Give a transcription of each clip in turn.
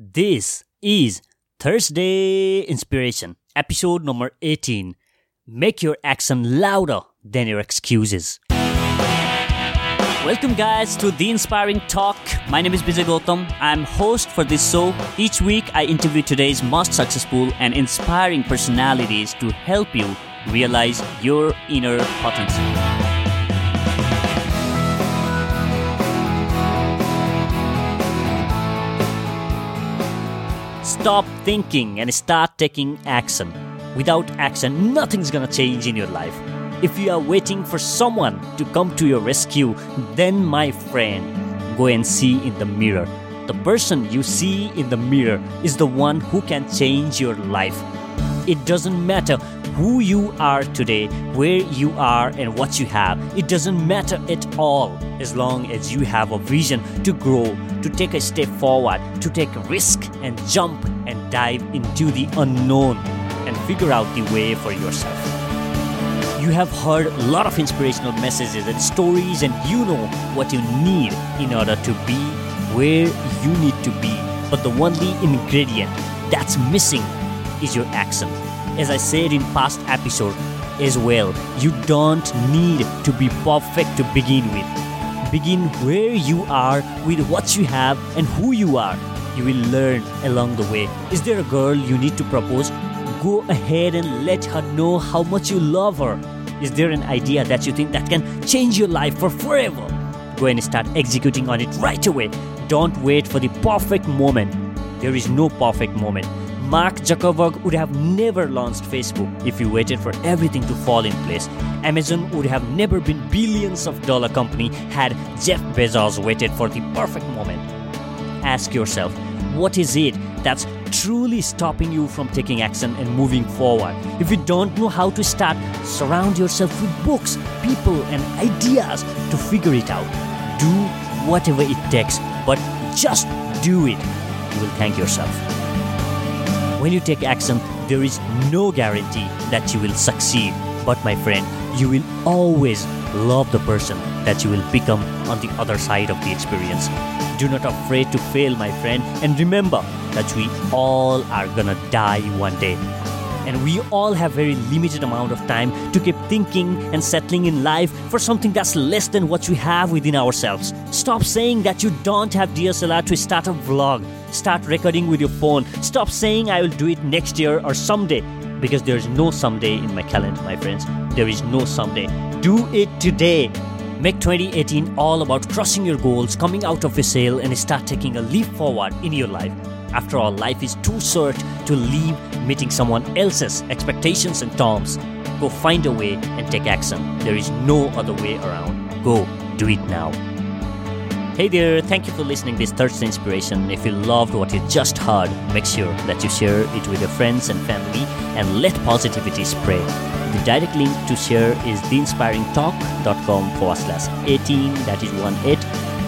This is Thursday Inspiration, episode number 18. Make your action louder than your excuses. Welcome, guys, to The Inspiring Talk. My name is Vijay Gautam. I'm host for this show. Each week, I interview today's most successful and inspiring personalities to help you realize your inner potential. Stop thinking and start taking action. Without action, nothing's gonna change in your life. If you are waiting for someone to come to your rescue, then, my friend, go and see in the mirror. The person you see in the mirror is the one who can change your life. It doesn't matter who you are today, where you are, and what you have. It doesn't matter at all as long as you have a vision to grow, to take a step forward, to take a risk and jump and dive into the unknown and figure out the way for yourself. You have heard a lot of inspirational messages and stories, and you know what you need in order to be where you need to be. But the only ingredient that's missing is your action. As I said in past episode as well, you don't need to be perfect to begin with. Begin where you are with what you have and who you are. You will learn along the way. Is there a girl you need to propose? Go ahead and let her know how much you love her. Is there an idea that you think that can change your life for forever? Go and start executing on it right away. Don't wait for the perfect moment. There is no perfect moment. Mark Zuckerberg would have never launched Facebook if he waited for everything to fall in place. Amazon would have never been billions of dollar company had Jeff Bezos waited for the perfect moment. Ask yourself, what is it that's truly stopping you from taking action and moving forward? If you don't know how to start, surround yourself with books, people, and ideas to figure it out. Do whatever it takes, but just do it. You will thank yourself. When you take action, there is no guarantee that you will succeed. But my friend, you will always love the person that you will become on the other side of the experience. Do not afraid to fail, my friend, and remember that we all are gonna die one day. And we all have very limited amount of time to keep thinking and settling in life for something that's less than what we have within ourselves. Stop saying that you don't have DSLR to start a vlog. Start recording with your phone. Stop saying I will do it next year or someday because there is no someday in my calendar, my friends. There is no someday. Do it today. Make 2018 all about crushing your goals, coming out of a sale, and start taking a leap forward in your life. After all, life is too short to leave meeting someone else's expectations and terms. Go find a way and take action. There is no other way around. Go do it now. Hey there, thank you for listening this Thursday Inspiration. If you loved what you just heard, make sure that you share it with your friends and family and let positivity spread. The direct link to share is theinspiringtalk.com forward slash 18, that is 1 8.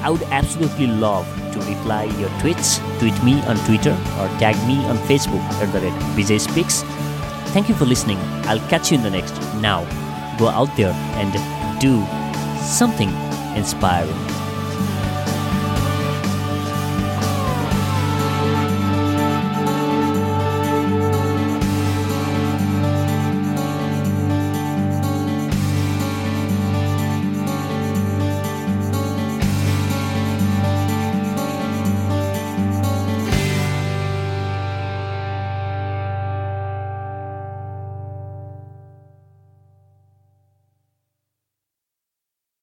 I would absolutely love reply your tweets. Tweet me on Twitter or tag me on Facebook at the Vijay Speaks. Thank you for listening. I'll catch you in the next. Now, go out there and do something inspiring.